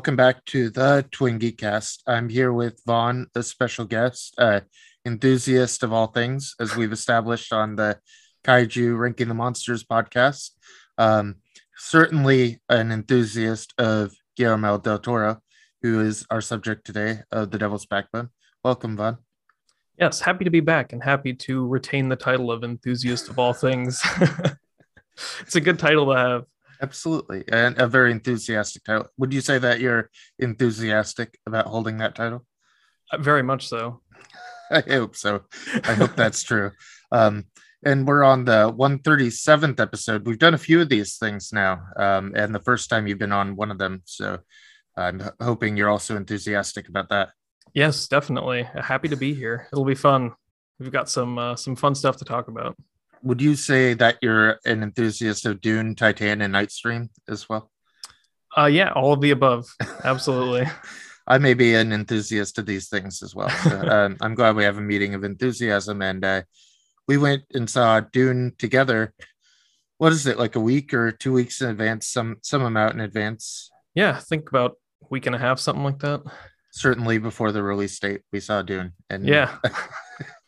Welcome back to the Twin Geek Cast. I'm here with Vaughn, a special guest, uh, enthusiast of all things, as we've established on the Kaiju Ranking the Monsters podcast. Um, certainly an enthusiast of Guillermo del Toro, who is our subject today of The Devil's Backbone. Welcome, Vaughn. Yes, happy to be back and happy to retain the title of enthusiast of all things. it's a good title to have. Absolutely. And a very enthusiastic title. Would you say that you're enthusiastic about holding that title? Uh, very much so. I hope so. I hope that's true. Um, and we're on the 137th episode. We've done a few of these things now, um, and the first time you've been on one of them. So I'm hoping you're also enthusiastic about that. Yes, definitely. Happy to be here. It'll be fun. We've got some uh, some fun stuff to talk about. Would you say that you're an enthusiast of Dune, Titane, and Nightstream as well? Uh, yeah, all of the above. Absolutely. I may be an enthusiast of these things as well. So, um, I'm glad we have a meeting of enthusiasm, and uh, we went and saw Dune together. What is it like a week or two weeks in advance? Some some amount in advance. Yeah, think about a week and a half, something like that certainly before the release date we saw dune and yeah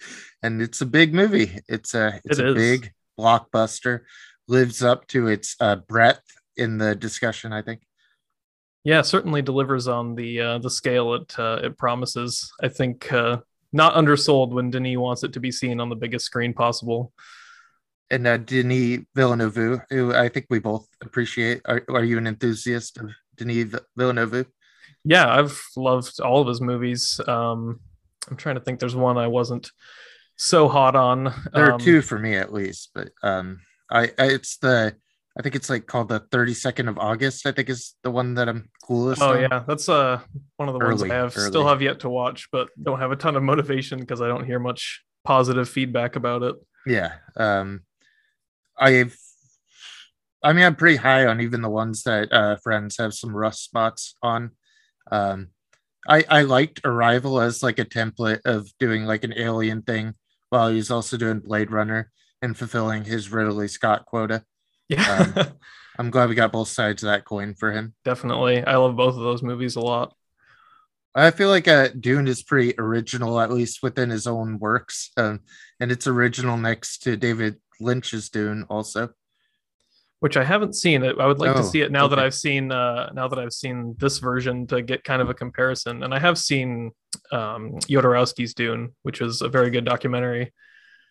and it's a big movie it's a it's it a is. big blockbuster lives up to its uh, breadth in the discussion i think yeah certainly delivers on the uh, the scale it uh, it promises i think uh, not undersold when denis wants it to be seen on the biggest screen possible and uh, denis villeneuve who i think we both appreciate are, are you an enthusiast of denis villeneuve yeah, I've loved all of his movies. Um, I'm trying to think. There's one I wasn't so hot on. There are um, two for me at least, but um, I, I, it's the I think it's like called the 32nd of August. I think is the one that I'm coolest. Oh on. yeah, that's uh one of the early, ones I have early. still have yet to watch, but don't have a ton of motivation because I don't hear much positive feedback about it. Yeah, um, I've. I mean, I'm pretty high on even the ones that uh, friends have some rust spots on. Um, I I liked Arrival as like a template of doing like an alien thing while he's also doing Blade Runner and fulfilling his Ridley Scott quota. Yeah. Um, I'm glad we got both sides of that coin for him. Definitely. I love both of those movies a lot. I feel like uh, Dune is pretty original, at least within his own works. Um, and it's original next to David Lynch's Dune, also which I haven't seen. I would like oh, to see it now okay. that I've seen uh, now that I've seen this version to get kind of a comparison. And I have seen um, Dune, which is a very good documentary.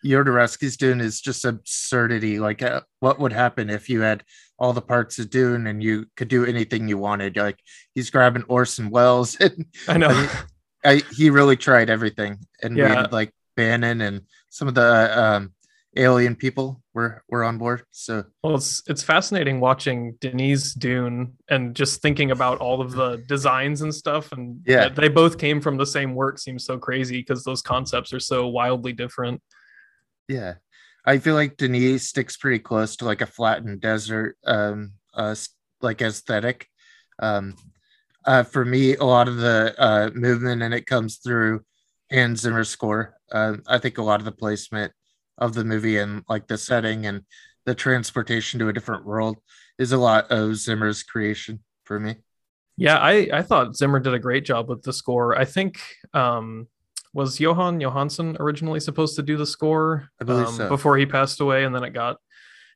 Jodorowsky's Dune is just absurdity. Like, uh, what would happen if you had all the parts of Dune and you could do anything you wanted? Like, he's grabbing Orson Welles. And, I know. I, I, he really tried everything, and yeah. we had like Bannon and some of the uh, um, alien people were were on board. So well, it's it's fascinating watching Denis Dune and just thinking about all of the designs and stuff. And yeah, they both came from the same work. Seems so crazy because those concepts are so wildly different. Yeah, I feel like Denis sticks pretty close to like a flattened desert, um, uh, like aesthetic. Um, uh, for me, a lot of the uh, movement and it comes through Hans Zimmer's score. Uh, I think a lot of the placement of the movie and like the setting and the transportation to a different world is a lot of Zimmer's creation for me. Yeah, I I thought Zimmer did a great job with the score. I think um was Jóhann Jóhannsson originally supposed to do the score um, so. before he passed away and then it got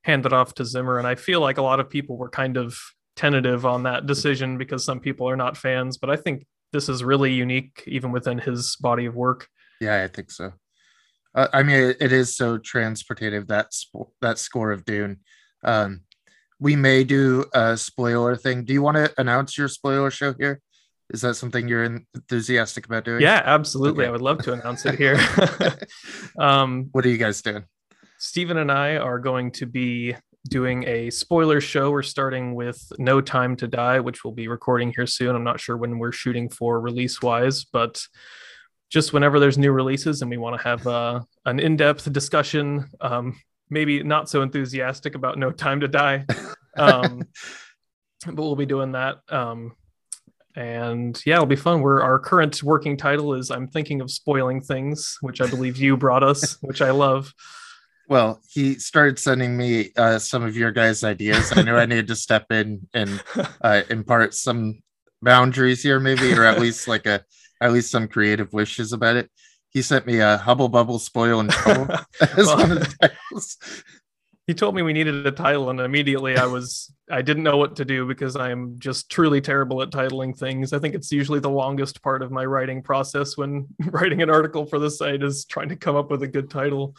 handed off to Zimmer and I feel like a lot of people were kind of tentative on that decision because some people are not fans, but I think this is really unique even within his body of work. Yeah, I think so. Uh, I mean, it, it is so transportative that sp- that score of Dune. Um, we may do a spoiler thing. Do you want to announce your spoiler show here? Is that something you're enthusiastic about doing? Yeah, absolutely. Okay. I would love to announce it here. um, what are you guys doing? Stephen and I are going to be doing a spoiler show. We're starting with No Time to Die, which we'll be recording here soon. I'm not sure when we're shooting for release wise, but just whenever there's new releases and we want to have uh, an in-depth discussion um, maybe not so enthusiastic about no time to die um, but we'll be doing that um, and yeah it'll be fun. We're our current working title is i'm thinking of spoiling things which i believe you brought us which i love. Well he started sending me uh, some of your guys ideas. I knew i needed to step in and uh, impart some boundaries here, maybe, or at least like a at least some creative wishes about it. He sent me a Hubble Bubble Spoil and Trouble as Well- one of the titles. he told me we needed a title and immediately i was i didn't know what to do because i am just truly terrible at titling things i think it's usually the longest part of my writing process when writing an article for the site is trying to come up with a good title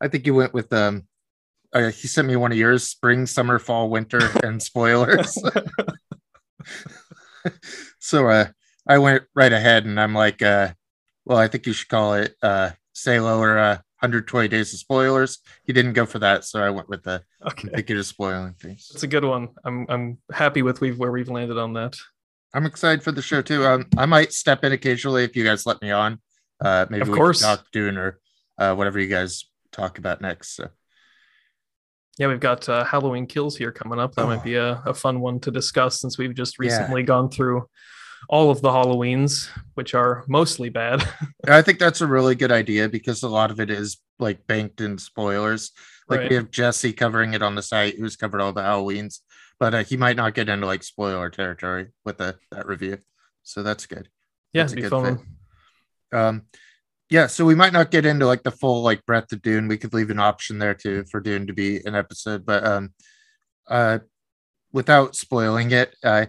I think you went with um. Uh, he sent me one of yours: spring, summer, fall, winter, and spoilers. so uh, I went right ahead, and I'm like, uh, well, I think you should call it uh, Salo or uh, 120 Days of Spoilers. He didn't go for that, so I went with the okay of spoiling things. it's a good one i'm i'm happy with we've where we've landed on that I'm excited for the show too. Um, I might step in occasionally if you guys let me on. Uh, maybe Of we course. can talk Dune or uh, whatever you guys talk about next. So yeah we've got uh, halloween kills here coming up that might be a, a fun one to discuss since we've just Yeah. recently gone through all of the halloweens which are mostly bad I think that's a really good idea because a lot of it is like banked in spoilers. Like Right. we have Jesse covering it on the site, who's covered all the Halloweens, but uh, he might not get into like spoiler territory with the, that review. So that's good. yeah That's a good fun fit. Um, yeah, so we might not get into like the full like breadth of Dune. We could leave an option there too for Dune to be an episode, but um, uh, without spoiling it, uh,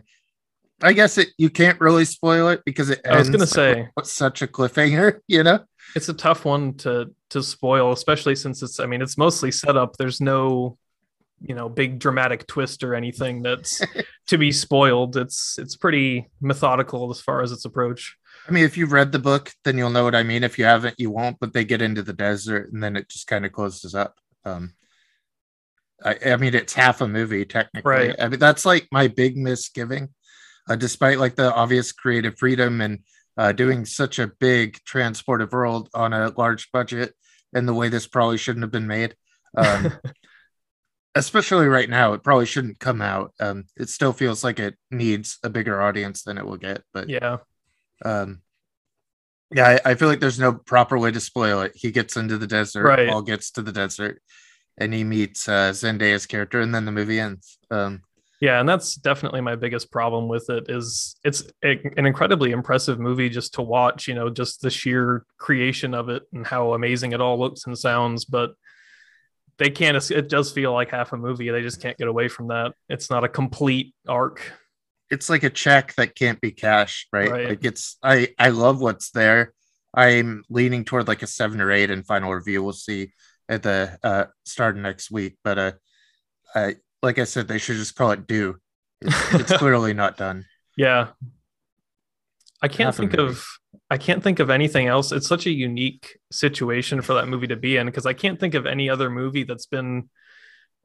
I guess it you can't really spoil it because it. I was gonna say with such a cliffhanger, you know. it's a tough one to to spoil especially since it's i mean it's mostly set up there's no you know big dramatic twist or anything that's to be spoiled it's it's pretty methodical as far as its approach I mean, if you've read the book, then you'll know what I mean. If you haven't, you won't. But they get into the desert, and then it just kind of closes up. Um, I, I mean, it's half a movie technically. Right. I mean, that's like my big misgiving. Uh, despite like the obvious creative freedom and uh, doing such a big transportive world on a large budget, and the way this probably shouldn't have been made. Um, especially right now, it probably shouldn't come out. Um, it still feels like it needs a bigger audience than it will get. But yeah um yeah I, I feel like there's no proper way to spoil it he gets into the desert Right. paul gets to the desert and he meets uh zendaya's character and then the movie ends um yeah and that's definitely my biggest problem with it is it's a, an incredibly impressive movie just to watch you know just the sheer creation of it and how amazing it all looks and sounds but they can't it does feel like half a movie. They just can't get away from that. It's not a complete arc. It's like a check that can't be cashed right, Right. like it's i i love what's there. I'm leaning toward like a seven or eight in final review. We'll see at the uh start of next week but uh i like i said they should just call it due it's, it's clearly not done Yeah. I can't Half think of I can't think of anything else. It's such a unique situation for that movie to be in because I can't think of any other movie that's been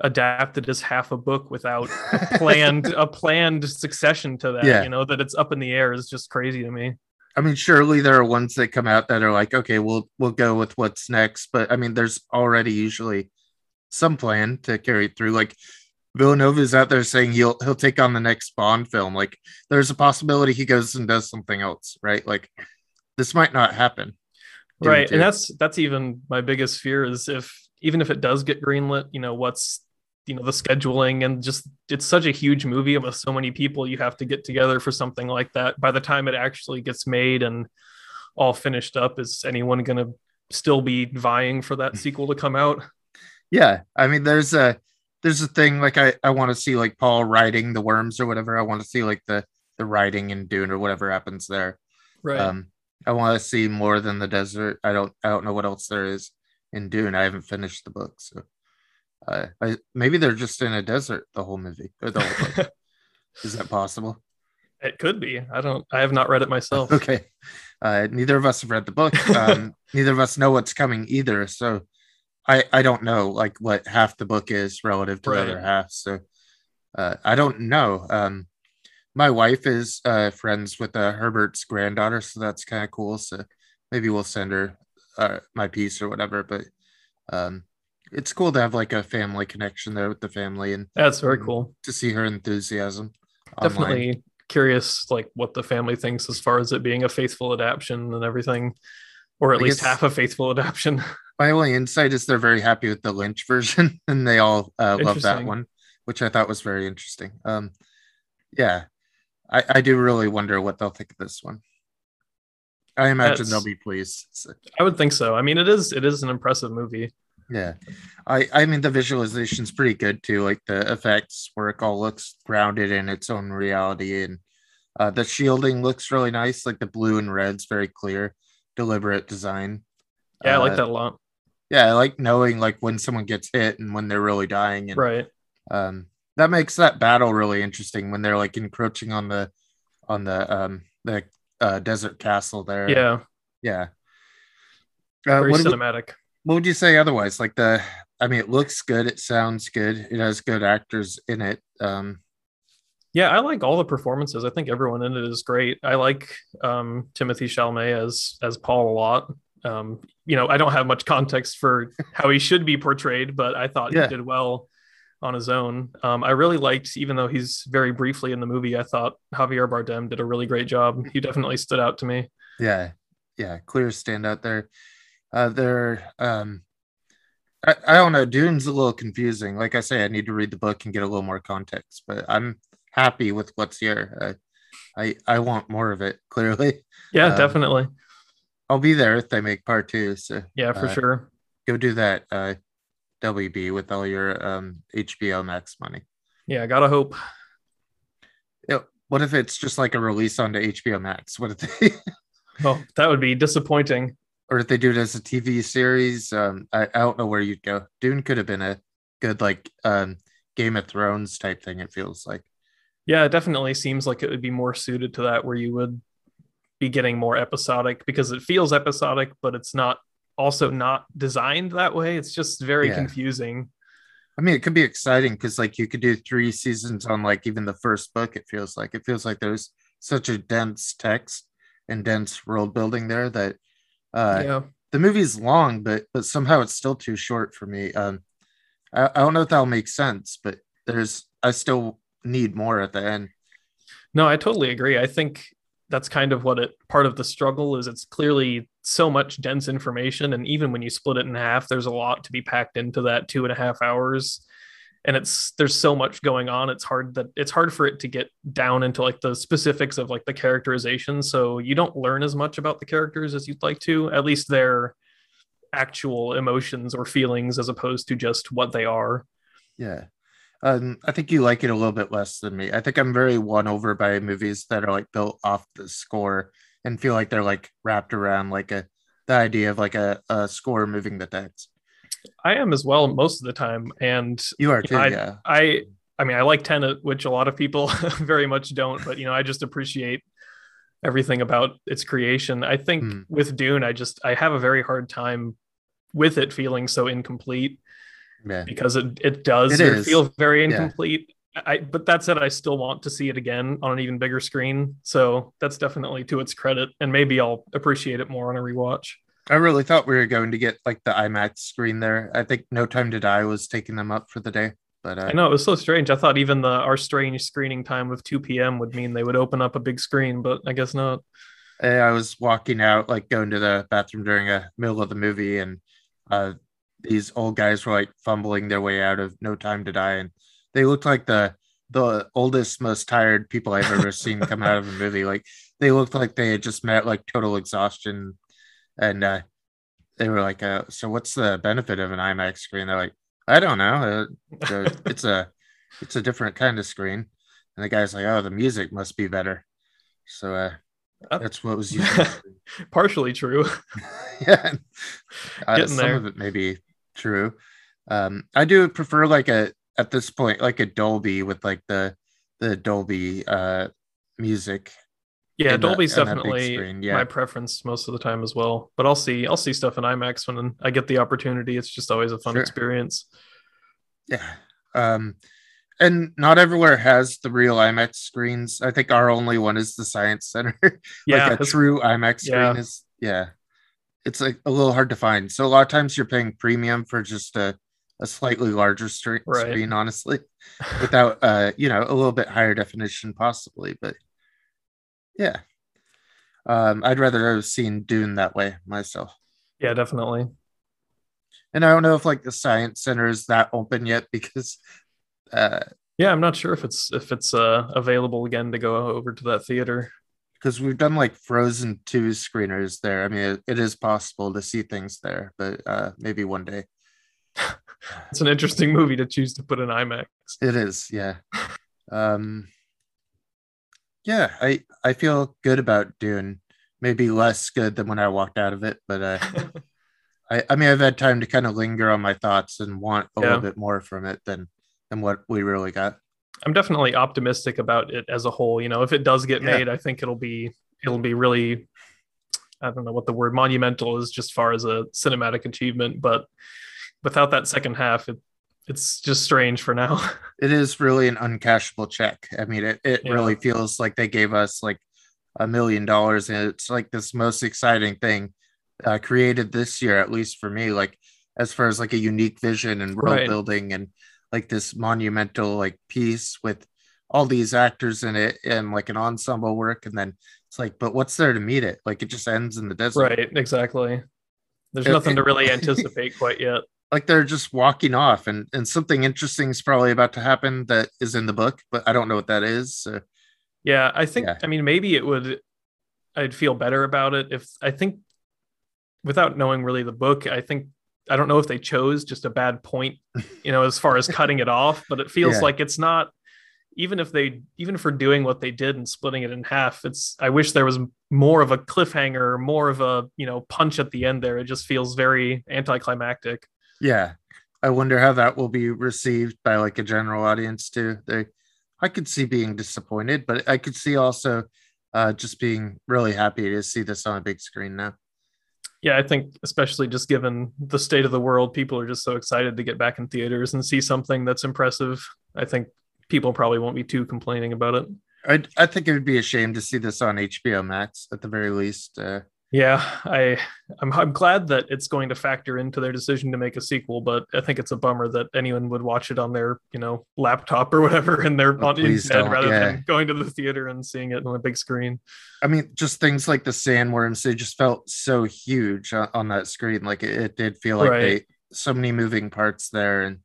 adapted as half a book without a planned a planned succession to that. Yeah. You know, that it's up in the air is just crazy to me. I mean, surely there are ones that come out that are like, okay, we'll we'll go with what's next. But I mean, there's already usually some plan to carry it through. Like Villeneuve's out there saying he'll he'll take on the next Bond film. Like there's a possibility he goes and does something else, right? Like this might not happen. Right. And that's that's even my biggest fear is if even if it does get greenlit, you know, what's you know the scheduling and just it's such a huge movie with so many people you have to get together for something like that by the time it actually gets made and all finished up is anyone going to still be vying for that sequel to come out yeah. I mean, there's a there's a thing like I I want to see like Paul riding the worms or whatever. I want to see like the the riding in Dune or whatever happens there. right Um, I want to see more than the desert. I don't. I don't know what else there is in Dune. I haven't finished the book, so uh, I, maybe they're just in a desert the whole movie or the whole book. is that possible? it could be i don't i have not read it myself Okay. Uh, neither of us have read the book. Um, neither of us know what's coming either. So I I don't know like what half the book is relative to Right. the other half. So uh, I don't know. Um, my wife is uh, friends with uh, Herbert's granddaughter, so that's kind of cool. So maybe we'll send her uh, my piece or whatever. But um, it's cool to have like a family connection there with the family and that's very cool to see her enthusiasm. online. definitely curious like what the family thinks as far as it being a faithful adaptation and everything or at I least half a faithful adaptation my only insight is they're very happy with the Lynch version, and they all uh, love that one, which I thought was very interesting. Um, yeah, I, I do really wonder what they'll think of this one. I imagine That's- they'll be pleased. So, I would think so. I mean, it is it is an impressive movie. yeah, I I mean the visualization's pretty good too. Like the effects work all looks grounded in its own reality, and uh, the shielding looks really nice. Like the blue and red's very clear, deliberate design. Yeah, I like Uh, that a lot. Yeah, I like knowing like when someone gets hit and when they're really dying, and Right. um, that makes that battle really interesting when they're like encroaching on the on the um the uh, desert castle there. Yeah. yeah. Uh, Very what, would- cinematic. what would you say otherwise? Like the, I mean, it looks good. It sounds good. It has good actors in it. Um, Yeah, I like all the performances. I think everyone in it is great. I like um, Timothée Chalamet as as Paul a lot. Um, you know, I don't have much context for how he should be portrayed, but I thought Yeah. he did well on his own. Um, I really liked, even though he's very briefly in the movie, I thought Javier Bardem did a really great job. He definitely stood out to me. yeah, yeah, clear standout there. Uh, there, um, I, I don't know. Dune's a little confusing. Like I say, I need to read the book and get a little more context. But I'm happy with what's here. Uh, I I want more of it. Clearly, Yeah, Um, definitely. I'll be there if they make part two. So Yeah, for uh, sure. go do that. Uh, WB with all your um HBO Max money. Yeah, I gotta hope. What if it's just like a release onto HBO Max? What if they Oh, that would be disappointing. or if they do it as a TV series? Um, I, I don't know where you'd go. Dune could have been a good like um Game of Thrones type thing. It feels like. Yeah, it definitely seems like it would be more suited to that where you would be getting more episodic because it feels episodic, but it's not also not designed that way. It's just very Yeah. confusing. I mean, it could be exciting because like you could do three seasons on like even the first book. It feels like it feels like there's such a dense text and dense world building there that uh, yeah. the movie's long, but but somehow it's still too short for me. Um, I, I don't know if that'll make sense, but there's I still need more at the end. No, I totally agree. I think that's kind of what it part of the struggle is it's clearly so much dense information. And even when you split it in half, there's a lot to be packed into that two and a half hours. And it's there's so much going on. It's hard that it's hard for it to get down into like the specifics of like the characterization. So you don't learn as much about the characters as you'd like to, at least their actual emotions or feelings as opposed to just what they are. Yeah. Um, I think you like it a little bit less than me. I think I'm very won over by movies that are like built off the score and feel like they're like wrapped around like a the idea of like a, a score moving the text. I am as well most of the time. And You are You too, know, yeah. I I mean I like Tenet, which a lot of people very much don't, but you know, I just appreciate everything about its creation. I think Hmm. with Dune, I just I have a very hard time with it feeling so incomplete Yeah. because it it does It feel very Yeah. incomplete. I but that said, I still want to see it again on an even bigger screen. So that's definitely to its credit, and maybe I'll appreciate it more on a rewatch. I really thought we were going to get like the IMAX screen there. I think No Time to Die was taking them up for the day, but uh, I know it was so strange. I thought even the our strange screening time of 2 p.m. would mean they would open up a big screen, but I guess not. I was walking out, like going to the bathroom during a middle of the movie, and uh, these old guys were like fumbling their way out of No Time to Die, and they looked like the the oldest, most tired people I've ever seen come out of a movie. Like they looked like they had just met like total exhaustion, and uh, they were like, uh, "So what's the benefit of an IMAX screen?" They're like, "I don't know. Uh, it's a it's a different kind of screen." And the guy's like, "Oh, the music must be better." So uh, Uh, that's what was used. on the screen. Partially true. yeah, uh, Getting some there. of it may be true. Um, I do prefer like a at this point like a Dolby with like the the Dolby uh music. Yeah, Dolby's that definitely yeah. my preference most of the time as well. But I'll see I'll see stuff in IMAX when I get the opportunity. It's just always a fun Sure. experience. Yeah. Um, and not everywhere has the real IMAX screens. I think our only one is the Science Center. Yeah, like a that's- true IMAX screen yeah. is yeah. It's like a little hard to find. So a lot of times you're paying premium for just a, a slightly larger stre- Right. screen, honestly, without uh, you know, a little bit higher definition possibly, but yeah. Um, I'd rather have seen Dune that way myself. yeah, definitely. And I don't know if like the science center is that open yet because uh Yeah, I'm not sure if it's if it's uh, available again to go over to that theater. Because we've done like Frozen 2 screeners there. I mean, it, it is possible to see things there, but uh, maybe one day. it's an interesting movie to choose to put in IMAX. It is, yeah. Um, yeah, I I feel good about Dune. Maybe less good than when I walked out of it, but uh, I I mean I've had time to kind of linger on my thoughts and want a yeah. little bit more from it than than what we really got. I'm definitely optimistic about it as a whole. You know, if it does get yeah. made, I think it'll be it'll be really I don't know what the word monumental is just far as a cinematic achievement, but without that second half, it it's just strange for now. it is really an uncashable check. I mean, it, it yeah. really feels like they gave us like a million dollars and it's like this most exciting thing uh, created this year, at least for me, like as far as like a unique vision and world right. building and like this monumental like piece with all these actors in it and like an ensemble work and then it's like but what's there to meet it like it just ends in the desert right exactly there's it, nothing it, to really anticipate quite yet like they're just walking off and and something interesting is probably about to happen that is in the book but i don't know what that is so. yeah i think yeah. i mean maybe it would i'd feel better about it if i think without knowing really the book i think i don't know if they chose just a bad point you know as far as cutting it off but it feels yeah. like it's not even if they even for doing what they did and splitting it in half it's i wish there was more of a cliffhanger more of a you know punch at the end there. It just feels very anticlimactic. Yeah. I wonder how that will be received by like a general audience too. They i could see being disappointed but i could see also uh just being really happy to see this on a big screen now yeah i think especially just given the state of the world people are just so excited to get back in theaters and see something that's impressive. I think people probably won't be too complaining about it. I, I think it would be a shame to see this on hbo max at the very least uh, yeah, I I'm, I'm glad that it's going to factor into their decision to make a sequel, but I think it's a bummer that anyone would watch it on their you know laptop or whatever and they're oh, on instead rather yeah. than going to the theater and seeing it on a big screen. I mean, just things like the sandworms, they just felt so huge on, on that screen. Like it, it, did feel like right. they so many moving parts there and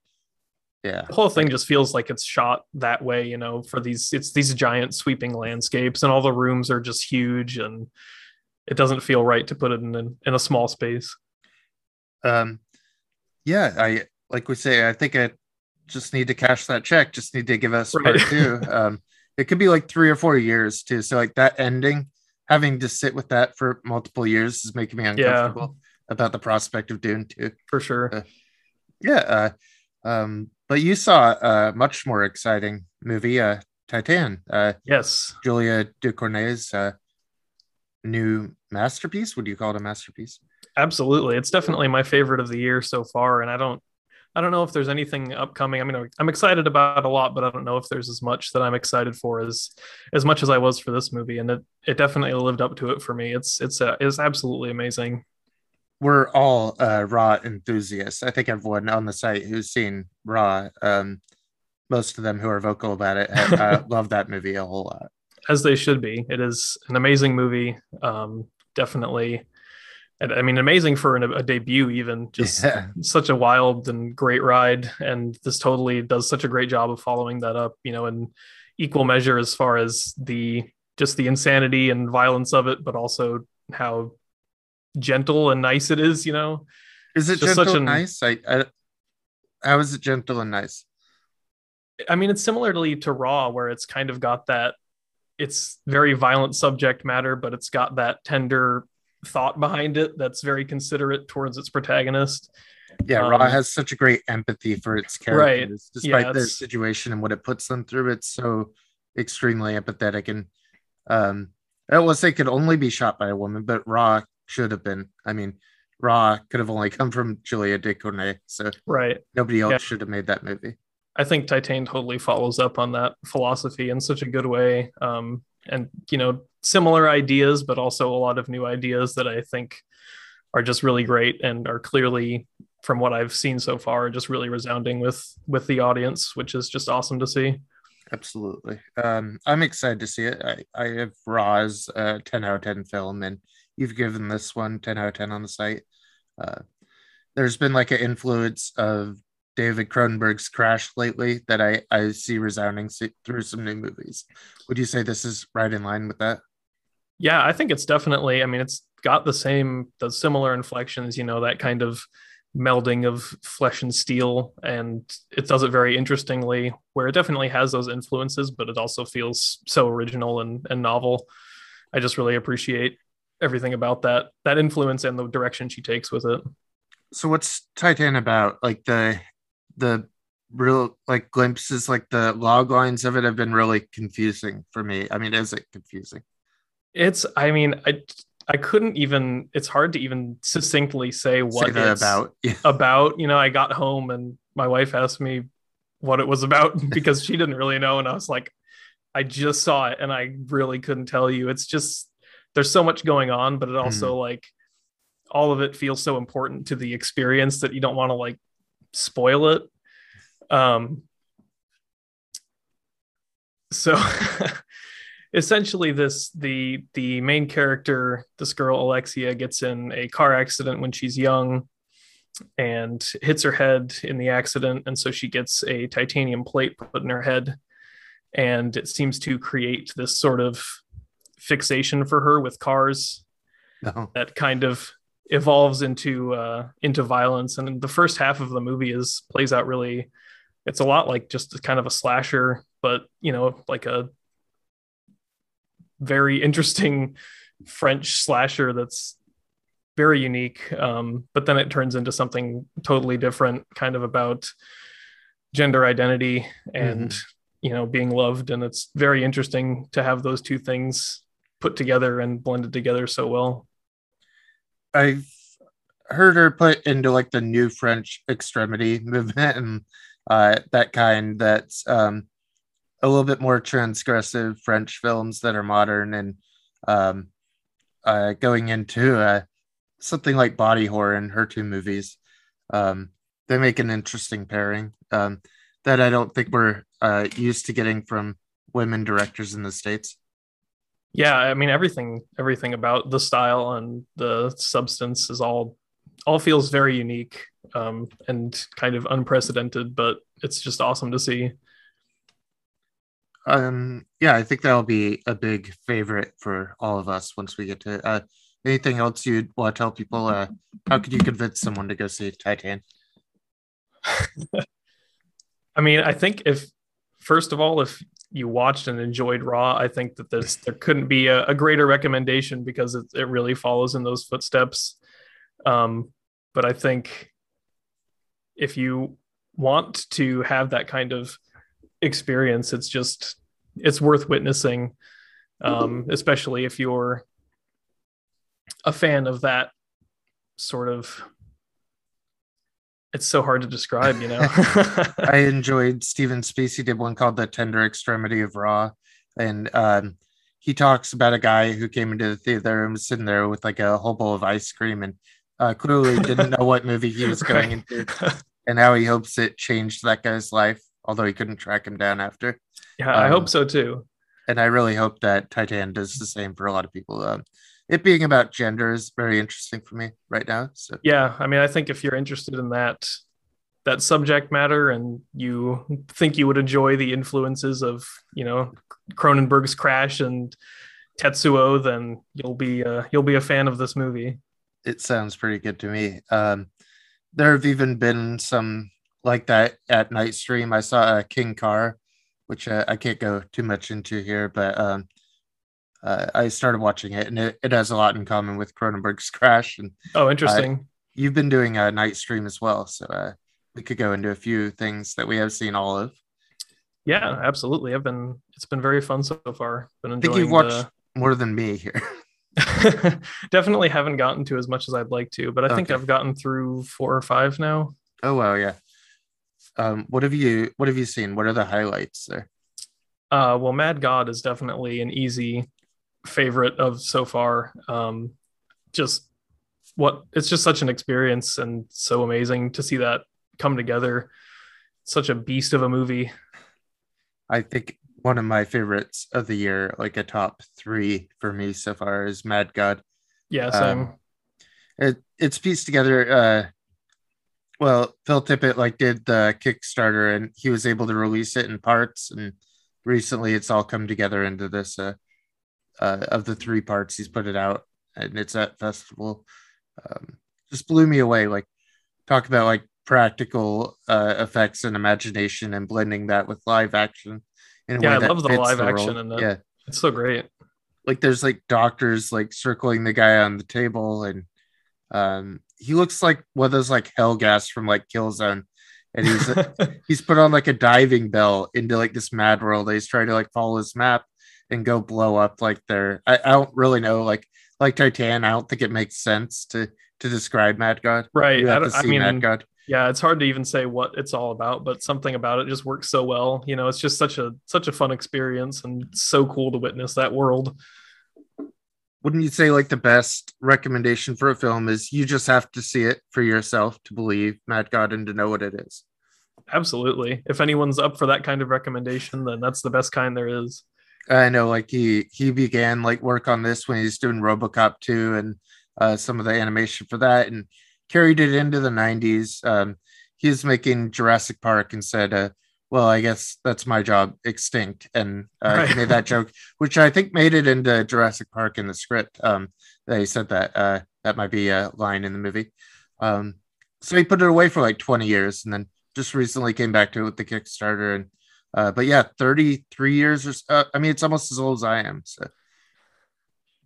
yeah the whole thing just feels like it's shot that way you know for these it's these giant sweeping landscapes and all the rooms are just huge and it doesn't feel right to put it in in a small space. Um, yeah, I like we say, I think I just need to cash that check. Just need to give us right. part two. Um, it could be like three or four years too. So like that ending, having to sit with that for multiple years is making me uncomfortable yeah. about the prospect of Dune two. For sure. Uh, yeah. Uh, um, but you saw a much more exciting movie, uh, Titane. Uh, yes. Julia Ducournau's uh, new masterpiece. Would you call it a masterpiece? Absolutely. It's definitely my favorite of the year so far. And I don't I don't know if there's anything upcoming. I mean, I'm excited about a lot, but I don't know if there's as much that I'm excited for as as much as I was for this movie. And it, it definitely lived up to it for me. It's it's uh, it's absolutely amazing. We're all uh, Raw enthusiasts. I think everyone on the site who's seen Raw, um, most of them who are vocal about it, uh, love that movie a whole lot as they should be. It is an amazing movie. Um, definitely. I mean, amazing for an, a debut, even just yeah. such a wild and great ride. And this totally does such a great job of following that up, you know, in equal measure as far as the just the insanity and violence of it, but also how gentle and nice it is, you know. Is it just gentle and nice? I, I, how is it gentle and nice? I mean, it's similarly to Raw, where it's kind of got that it's very violent subject matter, but it's got that tender thought behind it that's very considerate towards its protagonist. Yeah, um, Raw has such a great empathy for its characters, right. despite yeah, their situation and what it puts them through. It's so extremely empathetic, and um, I will say could only be shot by a woman, but Raw should have been. I mean, Raw could have only come from Julia de Ducournau, so right, nobody else yeah. should have made that movie. I think Titane totally follows up on that philosophy in such a good way. Um, and you know, similar ideas, but also a lot of new ideas that I think are just really great and are clearly, from what I've seen so far, just really resounding with with the audience, which is just awesome to see. Absolutely, um, I'm excited to see it. I, I have Raw's uh, 10 out of 10 film, and you've given this one 10 out of 10 on the site. Uh, there's been like an influence of David Cronenberg's Crash lately that I I see resounding through some new movies. Would you say this is right in line with that? Yeah, I think it's definitely. I mean, it's got the same, the similar inflections. You know, that kind of melding of flesh and steel, and it does it very interestingly. Where it definitely has those influences, but it also feels so original and and novel. I just really appreciate everything about that that influence and the direction she takes with it. So what's Titane about? Like the the real like glimpses, like the log lines of it have been really confusing for me. I mean, is it confusing? It's I mean, I I couldn't even it's hard to even succinctly say what say it's about. Yeah. about. You know, I got home and my wife asked me what it was about because she didn't really know and I was like I just saw it and I really couldn't tell you. It's just there's so much going on, but it also mm. like all of it feels so important to the experience that you don't want to like spoil it. Um so essentially this the the main character this girl alexia gets in a car accident when she's young and hits her head in the accident and so she gets a titanium plate put in her head and it seems to create this sort of fixation for her with cars no. that kind of evolves into uh, into violence. And the first half of the movie is plays out really. It's a lot like just kind of a slasher, but you know, like a very interesting French slasher that's very unique. Um, but then it turns into something totally different, kind of about gender identity and mm-hmm. you know being loved. And it's very interesting to have those two things put together and blended together so well. I've heard her put into like the new French extremity movement and uh, that kind that's um, a little bit more transgressive French films that are modern and um, uh, going into uh, something like body horror in her two movies. Um, they make an interesting pairing um, that I don't think we're uh, used to getting from women directors in the states yeah i mean everything everything about the style and the substance is all all feels very unique um, and kind of unprecedented but it's just awesome to see. Um yeah i think that'll be a big favorite for all of us once we get to uh anything else you'd want to tell people uh how could you convince someone to go see Titane? I mean i think if first of all if you watched and enjoyed Raw, I think that there's there couldn't be a, a greater recommendation because it, it really follows in those footsteps. Um, but I think if you want to have that kind of experience, it's just it's worth witnessing, um, especially if you're a fan of that sort of it's so hard to describe, you know. I enjoyed Stephen Spacey did one called The Tender Extremity of Raw. And um, he talks about a guy who came into the theater and was sitting there with like a whole bowl of ice cream and uh, clearly didn't know what movie he was going into and how he hopes it changed that guy's life, although he couldn't track him down after. Yeah, um, I hope so too. And I really hope that Titane does the same for a lot of people. Um, it being about gender is very interesting for me right now. So yeah, I mean, I think if you're interested in that that subject matter and you think you would enjoy the influences of you know Cronenberg's Crash and Tetsuo, then you'll be uh, you'll be a fan of this movie. It sounds pretty good to me. Um, there have even been some like that at Nightstream. I saw a uh, King Car, which uh, I can't go too much into here, but um, uh, I started watching it, and it, it has a lot in common with Cronenberg's Crash. And oh, interesting. Uh, you've been doing a Nightstream as well, so uh, we could go into a few things that we have seen all of. Yeah, absolutely. I've been. It's been very fun so far. Been enjoying. I think you've watched the... more than me here. Definitely haven't gotten to as much as I'd like to, but I okay. think I've gotten through four or five now. Oh wow, yeah. Um, what have you What have you seen? What are the highlights there? Uh, well, Mad God is definitely an easy favorite of so far. Um, just what it's just such an experience and so amazing to see that come together. Such a beast of a movie. I think one of my favorites of the year, like a top three for me so far, is Mad God. Yeah, same. Um, it it's pieced together uh, well, Phil Tippett like did the Kickstarter and he was able to release it in parts. And recently, it's all come together into this. Uh, uh, of the three parts, he's put it out, and it's at festival. Um, just blew me away. Like talk about like practical uh, effects and imagination and blending that with live action. Yeah, I love the live the action and yeah, it's so great. Like there's like doctors like circling the guy on the table and um he looks like one of those like Helghast from like Killzone, and he's he's put on like a diving bell into like this mad world. He's trying to like follow his map and go blow up like there. I, I don't really know like like Titane. I don't think it makes sense to to describe Mad God. Right. I, I mean, Mad God. Yeah, it's hard to even say what it's all about, but something about it just works so well. You know, it's just such a such a fun experience and so cool to witness that world wouldn't you say like the best recommendation for a film is you just have to see it for yourself to believe Mad God and to know what it is? Absolutely. If anyone's up for that kind of recommendation, then that's the best kind there is. I know, like he he began like work on this when he's doing RoboCop 2 and uh, some of the animation for that, and carried it into the 90s. Um, he was making Jurassic Park and said, uh, well, I guess that's my job, extinct. And uh, right. he made that joke, which I think made it into Jurassic Park in the script. Um, they said that uh, that might be a line in the movie. Um, so he put it away for like 20 years and then just recently came back to it with the Kickstarter. And uh, but yeah, 33 years or so, uh, I mean, it's almost as old as I am. So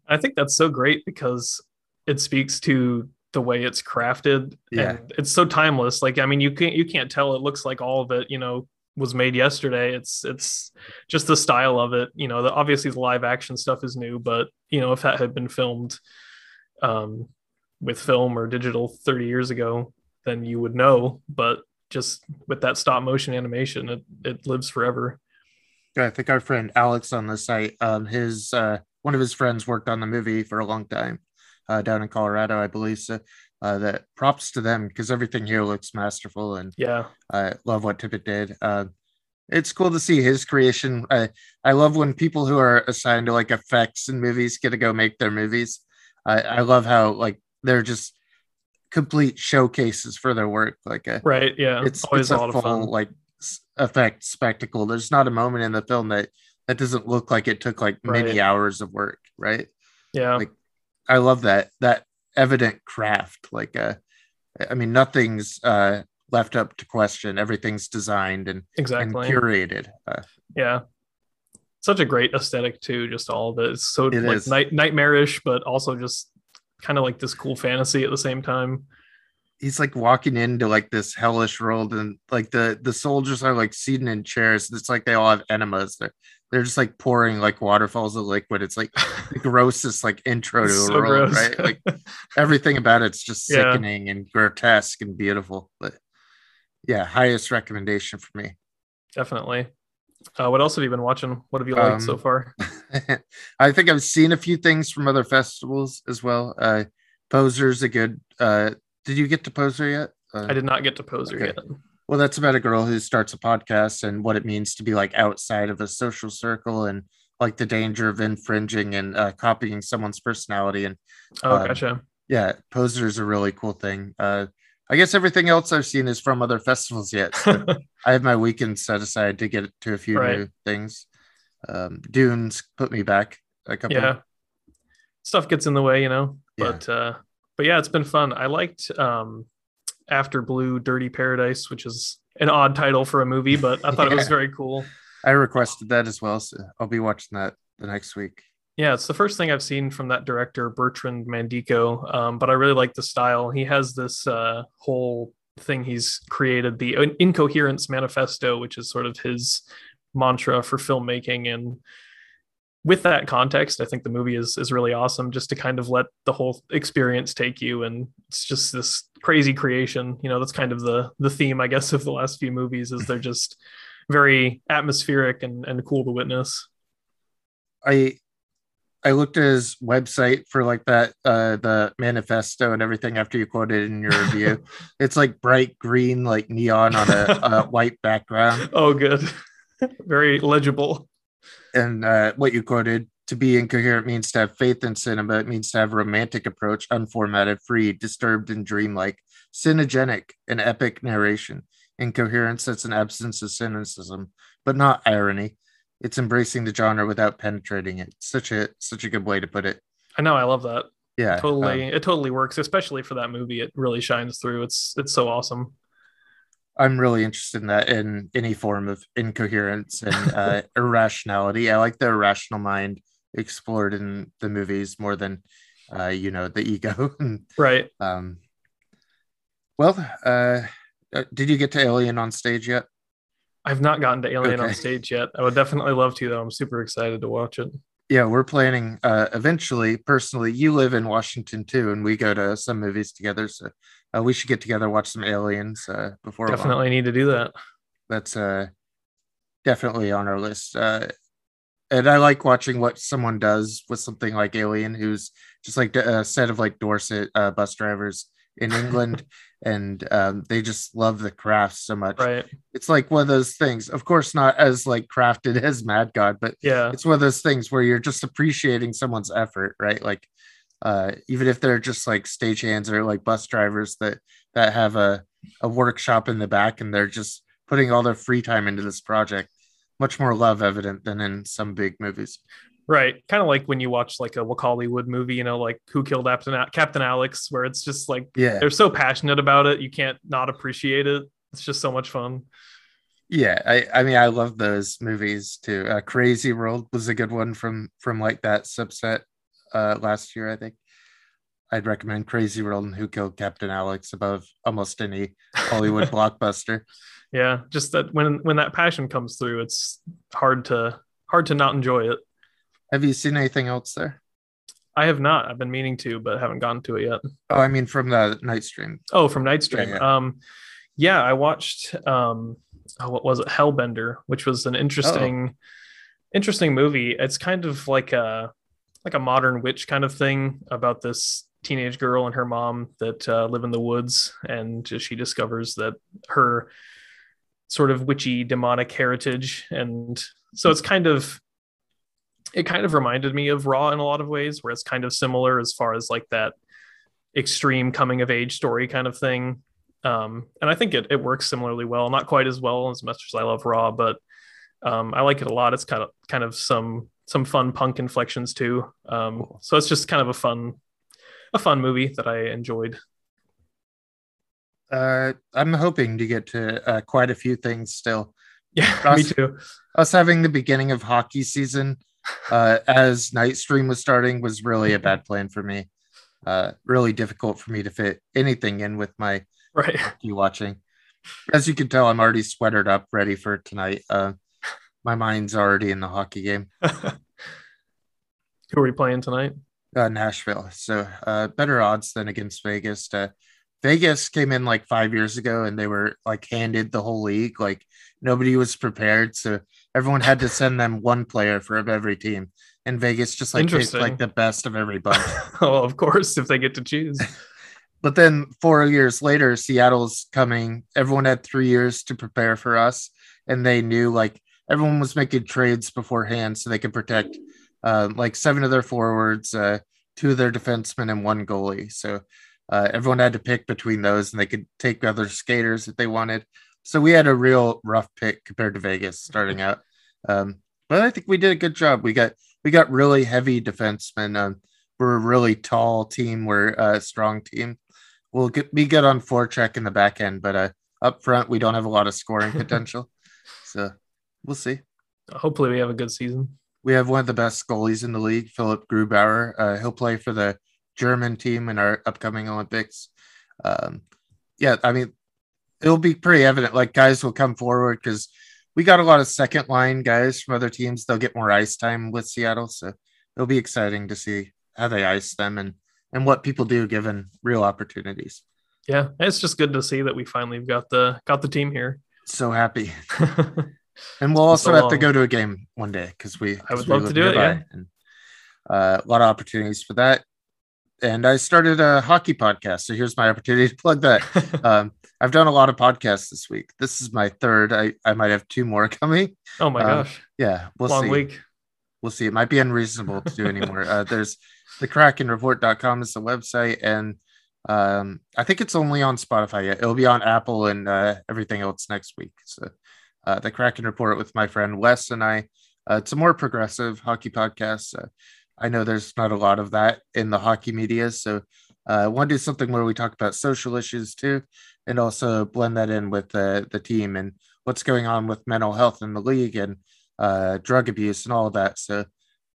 I think that's so great because it speaks to the way it's crafted yeah. and it's so timeless like i mean you can't you can't tell it looks like all of it you know was made yesterday. It's it's just the style of it. You know, the, obviously the live action stuff is new, but you know, if that had been filmed um, with film or digital 30 years ago, then you would know. But just with that stop motion animation, it it lives forever. I think our friend Alex on the site, um, his uh, one of his friends worked on the movie for a long time uh, down in Colorado, I believe. So uh, that props to them because everything here looks masterful and yeah i love what tippett did uh, it's cool to see his creation I, I love when people who are assigned to like effects in movies get to go make their movies i, I love how like they're just complete showcases for their work like a, uh, right yeah it's always it's a, a full like effect spectacle there's not a moment in the film that that doesn't look like it took like right. many hours of work right yeah like i love that that evident craft. Like, uh, I mean, nothing's uh, left up to question. Everything's designed and exactly and curated. Uh, yeah, such a great aesthetic too. Just all of it. It's so it like night- nightmarish, but also just kind of like this cool fantasy at the same time. He's like walking into like this hellish world, and like the the soldiers are like seated in chairs. It's like they all have enemas. They're they're just like pouring like waterfalls of liquid. It's like the grossest like intro to so a world, gross. right? Like everything about it's just sickening and grotesque and beautiful. But yeah, highest recommendation for me. Definitely. Uh, what else have you been watching? What have you liked um, so far? I think I've seen a few things from other festivals as well. Uh, Poser's a good. Uh, did you get to Poser yet? Uh, I did not get to Poser okay. yet. Well, that's about a girl who starts a podcast and what it means to be like outside of a social circle and like the danger of infringing and uh, copying someone's personality. And oh, um, gotcha. Yeah, Poser is a really cool thing. Uh, I guess everything else I've seen is from other festivals yet. So I have my weekend set aside to get to a few right. new things. Um, Dunes put me back a couple. Yeah, stuff gets in the way, you know. Yeah. But uh, but yeah, it's been fun. I liked um, after Blue Dirty Paradise, which is an odd title for a movie, but I thought yeah. it was very cool. I requested that as well, so I'll be watching that the next week. Yeah, it's the first thing I've seen from that director, Bertrand Mandico. Um, but I really like the style. He has this uh, whole thing he's created, the Incoherence Manifesto, which is sort of his mantra for filmmaking. And with that context, I think the movie is is really awesome just to kind of let the whole experience take you. And it's just this crazy creation. You know, that's kind of the the theme, I guess, of the last few movies is they're just very atmospheric and, and cool to witness. I I looked at his website for like that uh the manifesto and everything after you quoted in your review. it's like bright green, like neon on a, a white background. Oh, good. Very legible. And uh, what you quoted to be incoherent means to have faith in cinema. It means to have a romantic approach, unformatted, free, disturbed, and dreamlike, cinegenic, and epic narration. Incoherence, that's an absence of cynicism, but not irony. It's embracing the genre without penetrating it. Such a such a good way to put it. I know, I love that. Yeah, totally. um, it totally works, especially for that movie. It really shines through. It's it's so awesome. I'm really interested in that in any form of incoherence and uh, irrationality. I like the irrational mind explored in the movies more than uh, you know the ego. Right. um, well, uh, uh, did you get to Alien on stage yet? I've not gotten to Alien on stage yet. I would definitely love to though. I'm super excited to watch it. Yeah, we're planning uh, eventually. Personally, you live in Washington too, and we go to some movies together. So uh, we should get together, watch some Aliens uh, before long. Definitely need to do that. that's uh definitely on our list uh and i like watching what someone does with something like alien who's just like a set of like dorset uh, bus drivers in england and um, they just love the craft so much Right. it's like one of those things of course not as like crafted as mad god but Yeah. it's one of those things where you're just appreciating someone's effort right like uh even if they're just like stagehands or like bus drivers that that have a a workshop in the back and they're just putting all their free time into this project much more love evident than in some big movies Right. Kind of like when you watch like a Hollywood movie, you know, like Who Killed Captain, Captain Alex, where it's just like yeah they're so passionate about it, you can't not appreciate it. It's just so much fun. yeah i i mean i love those movies too uh, crazy world was a good one from from like that subset uh last year i think i'd recommend crazy world and who killed captain alex above almost any hollywood blockbuster Yeah. Just that when when that passion comes through, it's hard to hard to not enjoy it. have you seen anything else there I have not. I've been meaning to, but haven't gotten to it yet. oh i mean from the Nightstream Oh, from Nightstream. Yeah, Um, yeah, I watched. Um, oh, what was it? Hellbender, which was an interesting, interesting movie. It's kind of like a like a modern witch kind of thing about this teenage girl and her mom that uh, live in the woods, and she discovers that her sort of witchy demonic heritage, and so it's kind of it kind of reminded me of Raw in a lot of ways, where it's kind of similar as far as like that extreme coming of age story kind of thing. Um, and I think it, it works similarly well, not quite as well as much as I love Raw, but um, I like it a lot. It's kind of kind of some some fun punk inflections too. Um, so it's just kind of a fun a fun movie that I enjoyed. uh i'm hoping to get to uh, quite a few things still Yeah, me too. us having the beginning of hockey season uh, as Nightstream was starting was really a bad plan for me. Uh, really difficult for me to fit anything in with my Right. hockey watching. As you can tell, I'm already sweatered up, ready for tonight. Uh, my mind's already in the hockey game. Who are we playing tonight? Uh, Nashville, so uh, better odds than against Vegas. Uh, Vegas came in like five years ago, and they were like handed the whole league. Like nobody was prepared, so everyone had to send them one player for every team. And Vegas just like Interesting. like the best of every bunch. oh, of course, if they get to choose. but then four years later, Seattle's coming. Everyone had three years to prepare for us, and they knew like everyone was making trades beforehand so they could protect uh, like seven of their forwards, uh, two of their defensemen, and one goalie. So uh, everyone had to pick between those, and they could take other skaters if they wanted. So we had a real rough pick compared to Vegas starting out. Um, but I think we did a good job. We got we got really heavy defensemen. Um, we're a really tall team. We're a strong team. We'll get, be good on forecheck in the back end, but uh, up front we don't have a lot of scoring potential. so we'll see. Hopefully, we have a good season. We have one of the best goalies in the league, Philipp Grubauer. Uh, he'll play for the German team in our upcoming Olympics. Um, yeah, I mean, it'll be pretty evident. Like guys will come forward because we got a lot of second line guys from other teams. They'll get more ice time with Seattle, so it'll be exciting to see how they ice them and and what people do given real opportunities. Yeah, it's just good to see that we finally got the got the team here. So happy, and we'll also so have to go to a game one day because we. 'cause would love to do it, yeah. And, uh, a lot of opportunities for that. And I started a hockey podcast, so here's my opportunity to plug that. um, I've done a lot of podcasts this week. This is my third. I, I might have two more coming. oh my um, gosh, Yeah, we'll long see. week. we'll see. It might be unreasonable to do anymore. uh, there's the krakenreport.com is the website, and um, I think it's only on Spotify yet. It'll be on Apple and uh, everything else next week. So, uh, the Kraken Report with my friend Wes and I. Uh, it's a more progressive hockey podcast. Uh, I know there's not a lot of that in the hockey media, so uh, I want to do something where we talk about social issues too, and also blend that in with the team and what's going on with mental health in the league and uh, drug abuse and all of that. So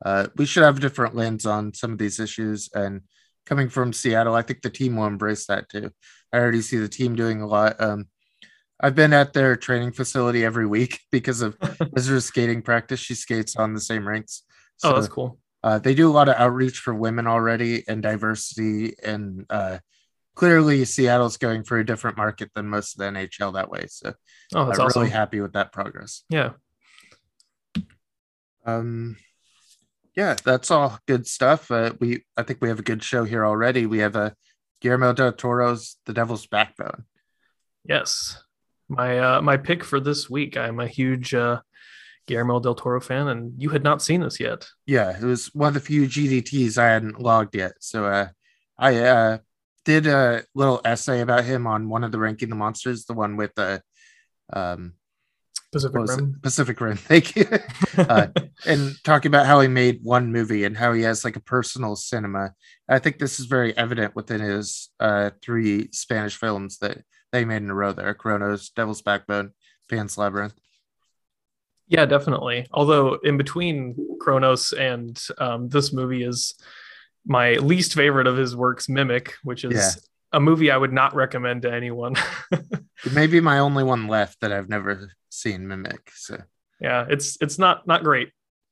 uh, we should have a different lens on some of these issues. And coming from Seattle, I think the team will embrace that too. I already see the team doing a lot. Um, I've been at their training facility every week because of Ezra's skating practice. She skates on the same rinks. So, oh, that's cool. Uh, they do a lot of outreach for women already and diversity. And uh, clearly, Seattle's going for a different market than most of the NHL that way. So oh, that's I'm awesome. really happy with that progress. Yeah. Um, yeah, that's all good stuff. Uh, we I think we have a good show here already. We have a uh, Guillermo del Toro's The Devil's Backbone. Yes, my uh, my pick for this week. I'm a huge uh, Guillermo del Toro fan, and you had not seen this yet. Yeah, it was one of the few GDTs I hadn't logged yet. So uh, I uh, did a little essay about him on one of the Ranking the Monsters, the one with the um, Pacific Rim. Pacific Rim. Thank you. uh, and talking about how he made one movie and how he has like a personal cinema. I think this is very evident within his uh, three Spanish films that they made in a row there Cronos, Devil's Backbone, Pan's Labyrinth. Yeah, definitely. Although in between Cronos and um, this movie is my least favorite of his works, Mimic, which is yeah. a movie I would not recommend to anyone. it may be my only one left that I've never seen Mimic. So yeah, it's it's not not great.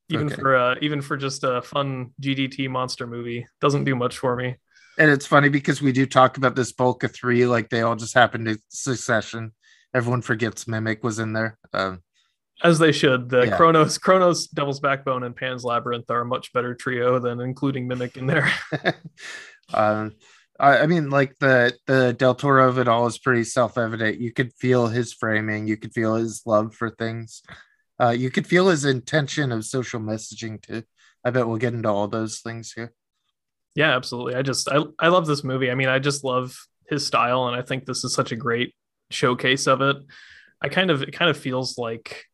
Even okay. for uh, even for just a fun GDT monster movie, doesn't do much for me. And it's funny because we do talk about this bulk of three, like they all just happened in succession. Everyone forgets Mimic was in there. Um, as they should. The yeah. Cronos, Cronos, Devil's Backbone, and Pan's Labyrinth are a much better trio than including Mimic in there. um, I, I mean, like the the Del Toro of it all is pretty self evident. You could feel his framing. You could feel his love for things. Uh, you could feel his intention of social messaging too. I bet we'll get into all those things here. Yeah, absolutely. I just I I love this movie. I mean, I just love his style, and I think this is such a great showcase of it. I kind of it kind of feels like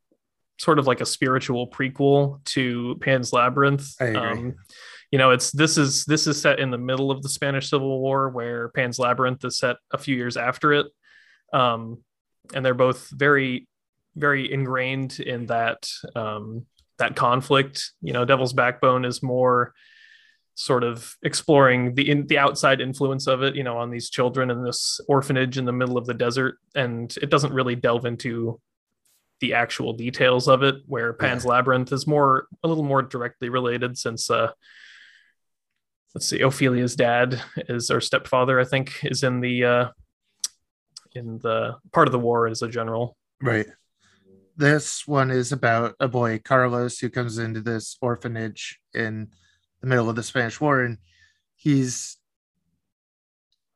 sort of like a spiritual prequel to Pan's Labyrinth. Um, you know, it's this is this is set in the middle of the Spanish Civil War, where Pan's Labyrinth is set a few years after it, um, and they're both very, very ingrained in that um, that conflict. You know, Devil's Backbone is more sort of exploring the in, the outside influence of it, you know, on these children in this orphanage in the middle of the desert, and it doesn't really delve into the actual details of it. Where Pan's yeah. Labyrinth is more a little more directly related, since uh, let's see, Ofelia's dad is our stepfather, I think, is in the uh, in the part of the war as a general. Right. This one is about a boy Carlos who comes into this orphanage in the middle of the Spanish War, and he's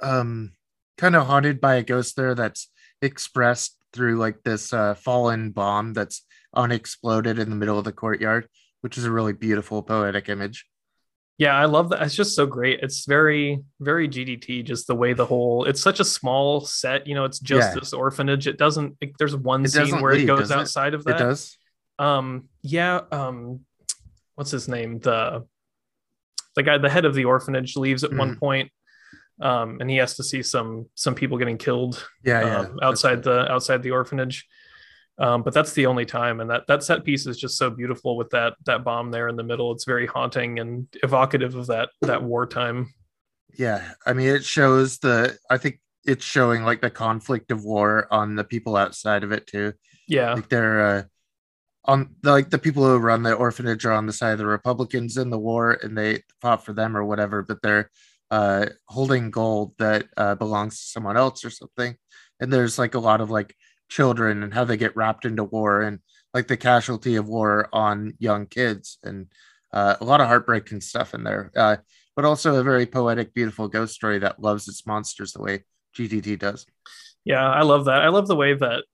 um kind of haunted by a ghost there that's expressed through like this uh, fallen bomb that's unexploded in the middle of the courtyard, which is a really beautiful poetic image. Yeah, I love that. It's just so great. It's very, very GDT. Just the way the whole. It's such a small set. You know, it's just yeah. this orphanage. It doesn't. It, there's one it scene where leave, it goes outside it? of that. It does. Um. Yeah. Um. What's his name? The the guy, the head of the orphanage, leaves at mm. one point, um, and he has to see some some people getting killed. Yeah. yeah um, outside the outside the orphanage. Um, but that's the only time, and that that set piece is just so beautiful with that that bomb there in the middle. It's very haunting and evocative of that that wartime. Yeah, I mean, it shows the. I think it's showing like the conflict of war on the people outside of it too. Yeah, like they're uh, on like the people who run the orphanage are on the side of the Republicans in the war, and they fought for them or whatever, but they're uh, holding gold that uh, belongs to someone else or something. And there's like a lot of like children and how they get wrapped into war and like the casualty of war on young kids and uh, a lot of heartbreaking stuff in there. Uh, but also a very poetic beautiful ghost story that loves its monsters the way gdt does. Yeah i love that. I love the way that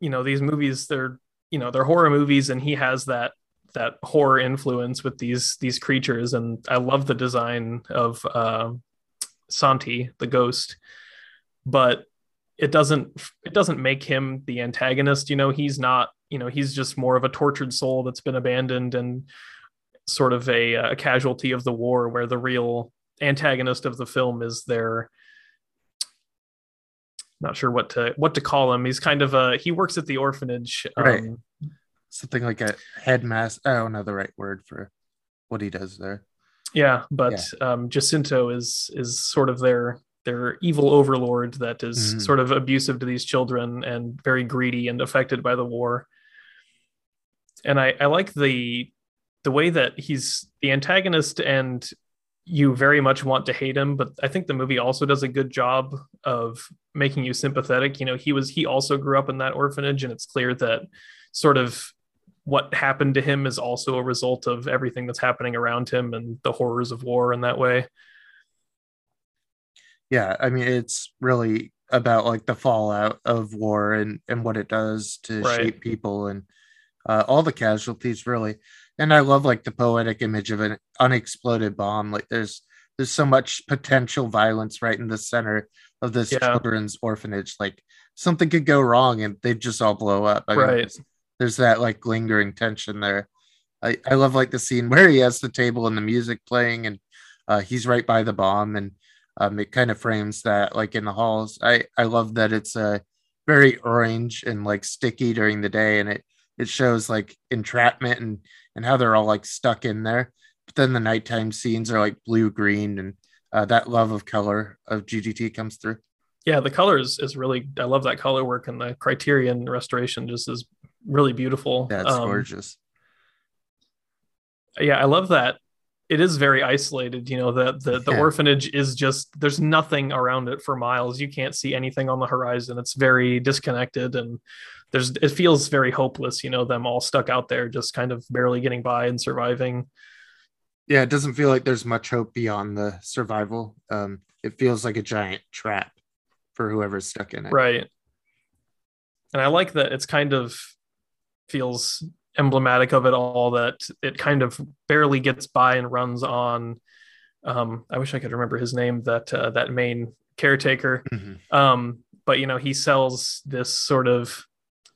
you know these movies they're you know they're horror movies and he has that that horror influence with these these creatures. And i love the design of uh, santi the ghost but it doesn't it doesn't make him the antagonist. You know he's not you know he's just more of a tortured soul that's been abandoned and sort of a, a casualty of the war where the real antagonist of the film is their not sure what to what to call him he's kind of a he works at the orphanage right. Um, something like a headmaster i don't know the right word for what he does there yeah but yeah. um jacinto is is sort of their their evil overlord that is mm-hmm. sort of abusive to these children and very greedy and affected by the war and i i like the the way that he's the antagonist and you very much want to hate him but i think the movie also does a good job of making you sympathetic. You know he was he also grew up in that orphanage and it's clear that sort of what happened to him is also a result of everything that's happening around him and the horrors of war in that way. Yeah i mean it's really about like the fallout of war and and what it does to right. shape people and uh, all the casualties really and I love like the poetic image of an unexploded bomb. Like there's there's so much potential violence right in the center of this yeah. children's orphanage. Like something could go wrong and they'd just all blow up. I right. Mean, there's, there's that like lingering tension there. I, I love like the scene where he has the table and the music playing and uh, he's right by the bomb and um, it kind of frames that like in the halls. I, I love that it's uh, very orange and like sticky during the day and it it shows like entrapment and and how they're all like stuck in there. But then the nighttime scenes are like blue green and uh, that love of color of GDT comes through. Yeah, the colors is really I love that color work and the Criterion restoration just is really beautiful. That's um, gorgeous. Yeah, I love that. It is very isolated, you know, the the, the yeah. orphanage is just there's nothing around it for miles. You can't see anything on the horizon. It's very disconnected and there's it feels very hopeless, you know, them all stuck out there, just kind of barely getting by and surviving. Yeah, it doesn't feel like there's much hope beyond the survival. Um, it feels like a giant trap for whoever's stuck in it. Right. And I like that it's kind of feels emblematic of it all that it kind of barely gets by and runs on um, I wish I could remember his name that uh, that main caretaker mm-hmm. um, but you know he sells this sort of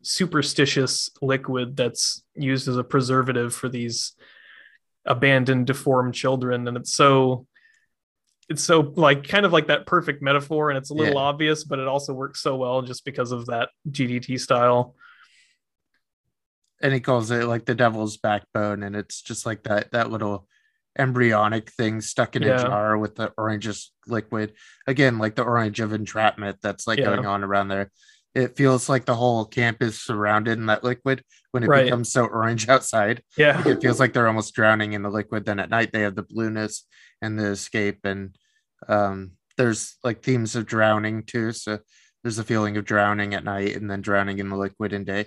superstitious liquid that's used as a preservative for these abandoned deformed children and it's so it's so like kind of like that perfect metaphor and it's a little yeah. obvious but it also works so well just because of that gdt style and he calls it like the devil's backbone and it's just like that that little embryonic thing stuck in yeah. a jar with the oranges liquid again like the orange of entrapment that's like yeah. going on around there it feels like the whole camp is surrounded in that liquid when it right. becomes so orange outside. Yeah. It feels like they're almost drowning in the liquid. Then at night they have the blueness and the escape. And um, there's like themes of drowning too. So there's a feeling of drowning at night and then drowning in the liquid in day.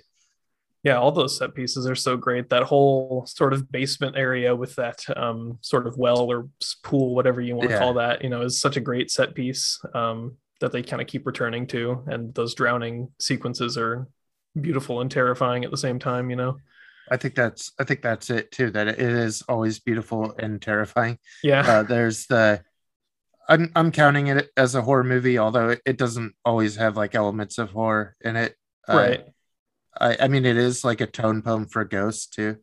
Yeah, all those set pieces are so great. That whole sort of basement area with that um, sort of well or pool, whatever you want to call that, you know, is such a great set piece. Um, that they kind of keep returning to. And those drowning sequences are beautiful and terrifying at the same time you know? I think that's i think that's it too that it is always beautiful and terrifying. Yeah. Uh, there's the I'm, I'm counting it as a horror movie although it, it doesn't always have like elements of horror in it. Uh, right I, I mean it is like a tone poem for ghosts too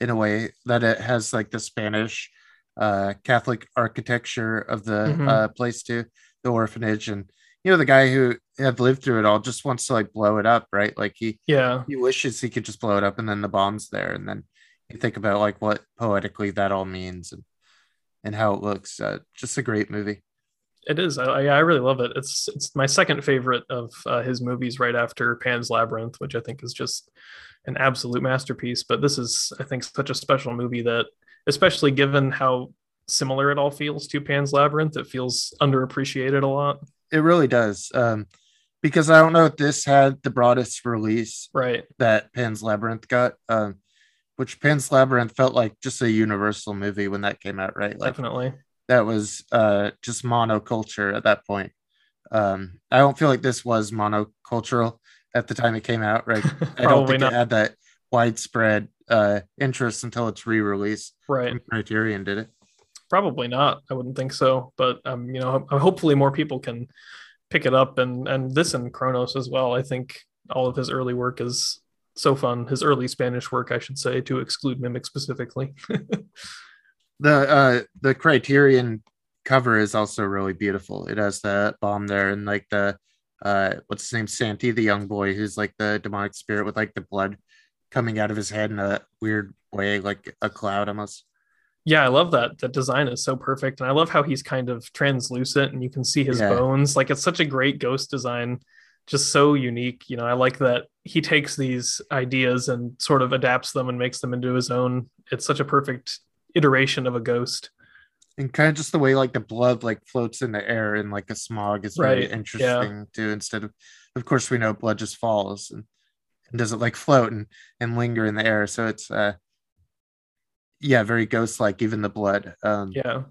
in a way that it has like the spanish uh catholic architecture of the mm-hmm. uh place too the orphanage. And you know the guy who had lived through it all just wants to like blow it up right? Like he yeah. he wishes he could just blow it up and then the bomb's there. And then you think about like what poetically that all means and and how it looks. Uh, just a great movie it is I, I really love it it's it's my second favorite of uh, his movies right after pan's labyrinth which i think is just an absolute masterpiece but this is i think such a special movie that especially given how similar it all feels to pan's labyrinth it feels underappreciated a lot it really does. Um, because I don't know if this had the broadest release right that Pan's Labyrinth got. Um, which Pan's Labyrinth felt like just a universal movie when that came out, right? Like, Definitely. That was uh just monoculture at that point. Um, I don't feel like this was monocultural at the time it came out, right? I don't think not. it had that widespread uh, interest until its re-release. Right. Criterion did it. Probably not. I wouldn't think so. But um, you know, hopefully more people can pick it up and and this and Cronos as well. I think all of his early work is so fun. His early Spanish work, I should say, to exclude Mimic specifically. the uh the Criterion cover is also really beautiful. It has the bomb there and like the uh what's his name? Santi the young boy who's like the demonic spirit with like the blood coming out of his head in a weird way like a cloud almost. Yeah i love that. The design is so perfect. And i love how he's kind of translucent and you can see his yeah. bones. Like it's such a great ghost design. Just so unique you know. I like that he takes these ideas and sort of adapts them and makes them into his own. It's such a perfect iteration of a ghost and kind of just the way like the blood like floats in the air and like a smog is right. really interesting yeah. too. Instead of, of course, we know blood just falls and, and doesn't like float and and linger in the air. So it's uh, yeah, very ghost like. Even the blood. Um, yeah.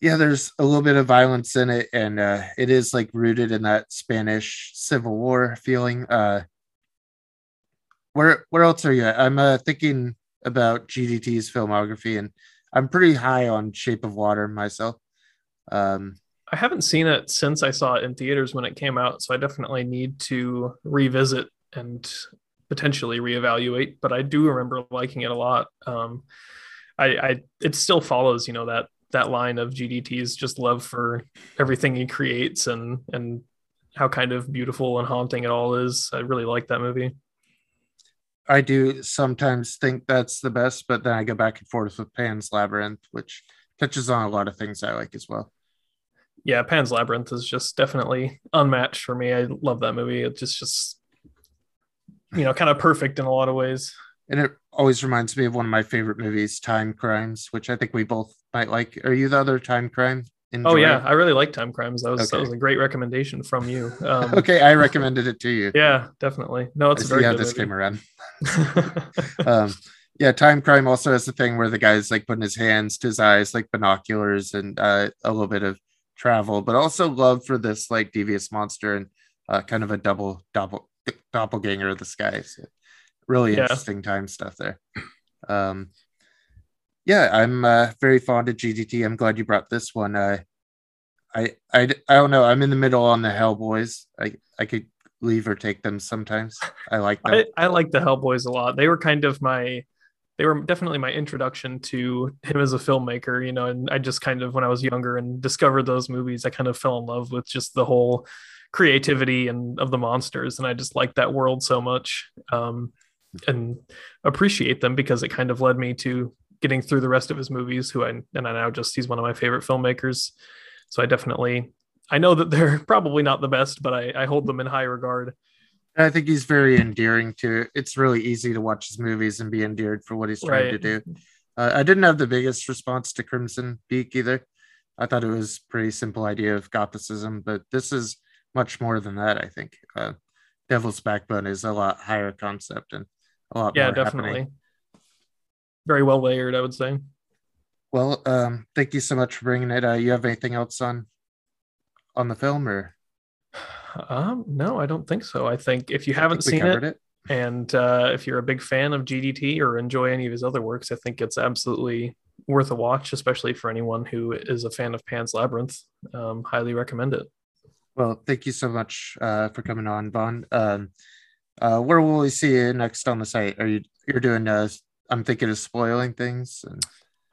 Yeah, there's a little bit of violence in it, and uh, it is like rooted in that Spanish Civil War feeling. Uh, where where else are you? At? I'm uh, thinking about GDT's filmography, and I'm pretty high on Shape of Water myself. Um, I haven't seen it since I saw it in theaters when it came out, so I definitely need to revisit and potentially reevaluate. But I do remember liking it a lot. Um, I, I it still follows, you know, that that line of GDT's just love for everything he creates and and how kind of beautiful and haunting it all is. I really like that movie. I do sometimes think that's the best, but then I go back and forth with Pan's Labyrinth, which touches on a lot of things I like as well. Yeah, Pan's Labyrinth is just definitely unmatched for me. I love that movie. It's just just you know, kind of perfect in a lot of ways. And it always reminds me of one of my favorite movies, Time Crimes, which I think we both might like. Are you the other Time Crime enjoy. Oh yeah, I really like Time Crimes. That was okay. that was a great recommendation from you. Um, okay, I recommended it to you. Yeah, definitely. No, it's I very how this movie. came around. um, yeah, Time Crime also has the thing where the guy's like putting his hands to his eyes like binoculars and uh, a little bit of travel, but also love for this like devious monster and uh, kind of a double double doppelganger of the sky. So really yeah. interesting time stuff there. Um, yeah, I'm uh, very fond of GDT. I'm glad you brought this one. Uh, I, I, I don't know. I'm in the middle on the Hellboys. I, I could leave or take them sometimes. I like them. I, I like the Hellboys a lot. They were kind of my, they were definitely my introduction to him as a filmmaker. You know, and I just kind of when I was younger and discovered those movies, I kind of fell in love with just the whole creativity and of the monsters, and I just like that world so much. Um, and appreciate them because it kind of led me to getting through the rest of his movies, who I and I now just he's one of my favorite filmmakers. So I definitely I know that they're probably not the best, but I, I hold them in high regard. I think he's very endearing to. It's really easy to watch his movies and be endeared for what he's trying right. to do. Uh, I didn't have the biggest response to Crimson Peak either. I thought it was pretty simple idea of Gothicism, but this is much more than that. I think uh, Devil's Backbone is a lot higher concept and a lot more. yeah, definitely. Happening very well layered, I would say. Well, um, thank you so much for bringing it. Uh, you have anything else on on the film, or? Um, no, I don't think so. I think if you haven't seen it, it, and uh, if you're a big fan of GDT or enjoy any of his other works, I think it's absolutely worth a watch, especially for anyone who is a fan of Pan's Labyrinth. Um, highly recommend it. Well, thank you so much uh, for coming on, Vaughn. Um, uh, where will we see you next on the site? Are you you're doing uh, I'm thinking of spoiling things. And...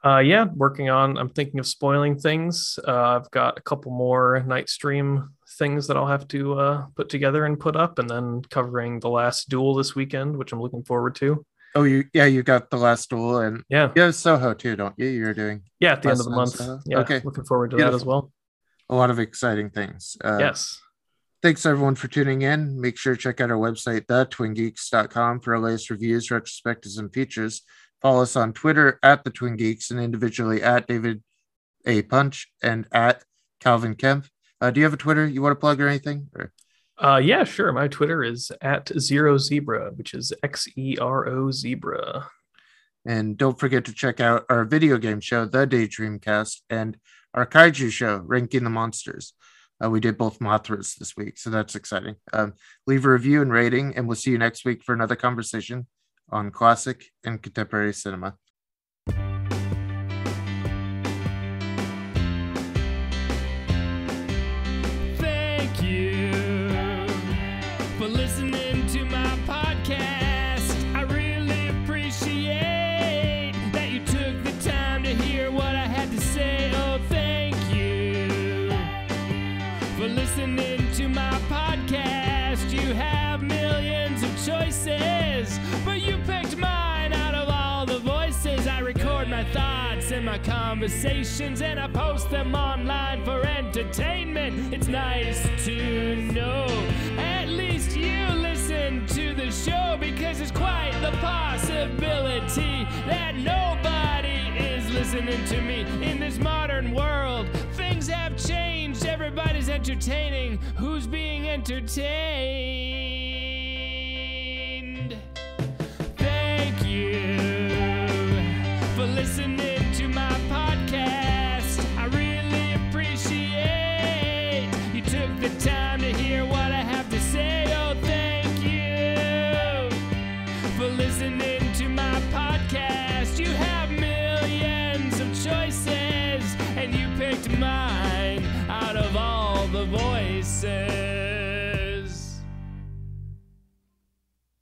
Uh, yeah, working on. I'm thinking of spoiling things. Uh, I've got a couple more Nightstream things that I'll have to uh, put together and put up, and then covering the last duel this weekend, which I'm looking forward to. Oh, you yeah, you got the last duel, and yeah, you have Soho too, don't you? You're doing yeah at the end of the month. Soho? Yeah, okay, looking forward to Beautiful. that as well. A lot of exciting things. Uh, yes. Thanks everyone for tuning in. Make sure to check out our website, thetwingeeks.com, for our latest reviews, retrospectives, and features. Follow us on Twitter at the Twin Geeks and individually at David A. Punch and at Calvin Kemp. Uh, do you have a Twitter you want to plug or anything? Or? Uh, yeah, sure. My Twitter is at Xero Zebra, which is X E R O Zebra. And don't forget to check out our video game show, The Daydreamcast, and our kaiju show, Ranking the Monsters. Uh, we did both Mothras this week, so that's exciting. Um, leave a review and rating, and we'll see you next week for another conversation on classic and contemporary cinema. Conversations and I post them online for entertainment. It's nice to know at least you listen to the show because it's quite the possibility that nobody is listening to me in this modern world. Things have changed, everybody's entertaining. Who's being entertained? Thank you for listening